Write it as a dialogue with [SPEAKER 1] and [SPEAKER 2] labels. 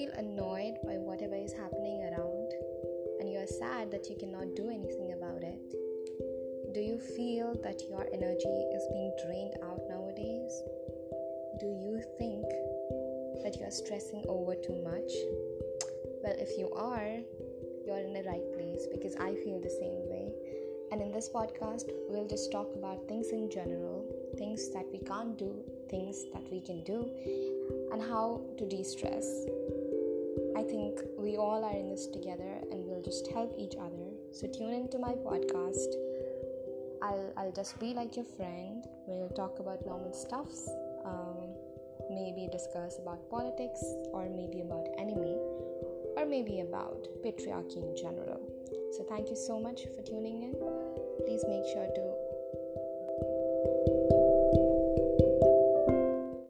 [SPEAKER 1] feel annoyed by whatever is happening around and you are sad that you cannot do anything about it? Do you feel that your energy is being drained out nowadays? Do you think that you are stressing over too much? Well, if you are, you're in the right place because I feel the same way. And in this podcast, we'll just talk about things in general, things that we can't do, things that we can do, and how to de stress. I think we all are in this together and we'll just help each other. So tune into my podcast. I'll, I'll just be like your friend. We'll talk about normal stuffs, um, maybe discuss about politics, or maybe about anime, or maybe about patriarchy in general. So, thank you so much for tuning in. Please make sure to